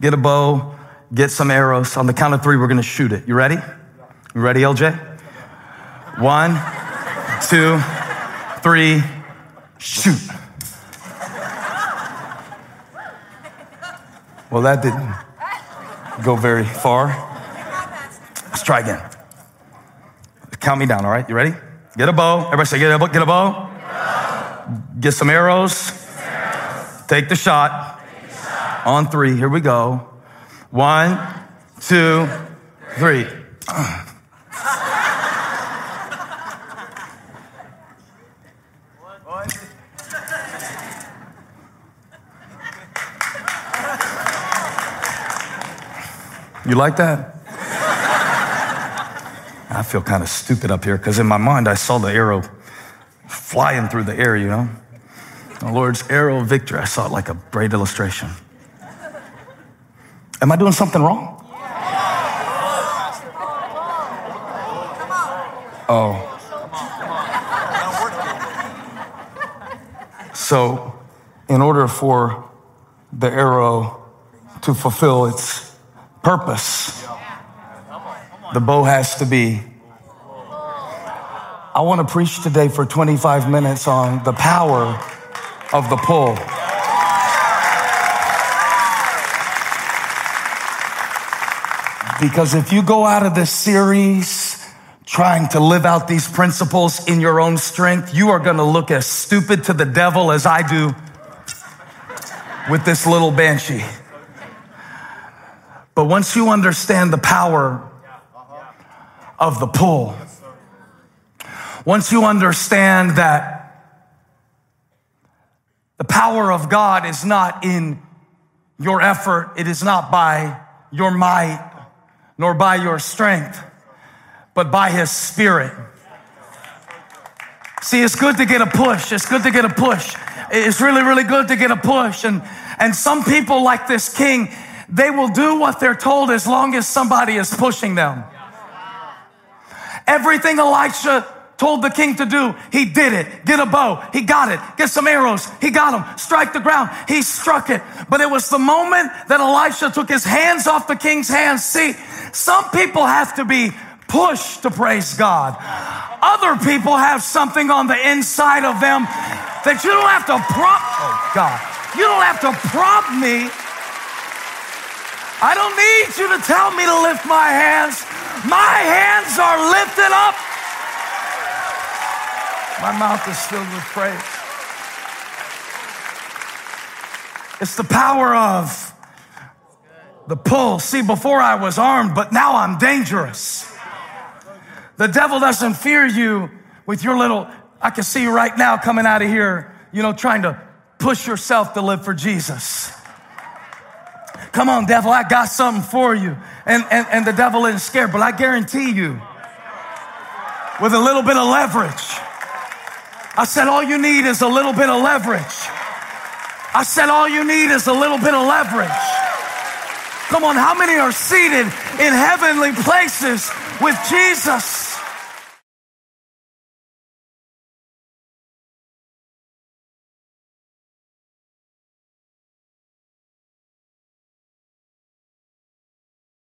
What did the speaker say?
get a bow, get some arrows. On the count of three, we're gonna shoot it. You ready? You ready, LJ? One, two, three, shoot. Well, that didn't go very far. Let's try again. Count me down, all right? You ready? Get a bow. Everybody say, get a, bow. get a bow. Get some arrows. Take the shot. On three. Here we go. One, two, three. You like that? I feel kind of stupid up here because in my mind I saw the arrow flying through the air, you know? The Lord's arrow of victory. I saw it like a great illustration. Am I doing something wrong? Oh. So, in order for the arrow to fulfill its purpose. The bow has to be. I want to preach today for 25 minutes on the power of the pull. Because if you go out of this series trying to live out these principles in your own strength, you are going to look as stupid to the devil as I do with this little banshee. But once you understand the power of the pull, once you understand that the power of God is not in your effort, it is not by your might, nor by your strength, but by His Spirit. See, it's good to get a push. It's good to get a push. It's really, really good to get a push. And, and some people like this king, they will do what they're told as long as somebody is pushing them. Everything Elisha told the king to do, he did it. Get a bow. He got it. Get some arrows. He got them. Strike the ground. He struck it. But it was the moment that Elisha took his hands off the king's hands. See, some people have to be pushed to praise God. Other people have something on the inside of them that you don't have to prompt. Oh God. You don't have to prompt me I don't need you to tell me to lift my hands. My hands are lifted up. My mouth is filled with praise. It's the power of the pull. See, before I was armed, but now I'm dangerous. The devil doesn't fear you with your little, I can see you right now coming out of here, you know, trying to push yourself to live for Jesus. Come on, devil, I got something for you. And, and, and the devil isn't scared, but I guarantee you, with a little bit of leverage, I said, all you need is a little bit of leverage. I said, all you need is a little bit of leverage. Come on, how many are seated in heavenly places with Jesus?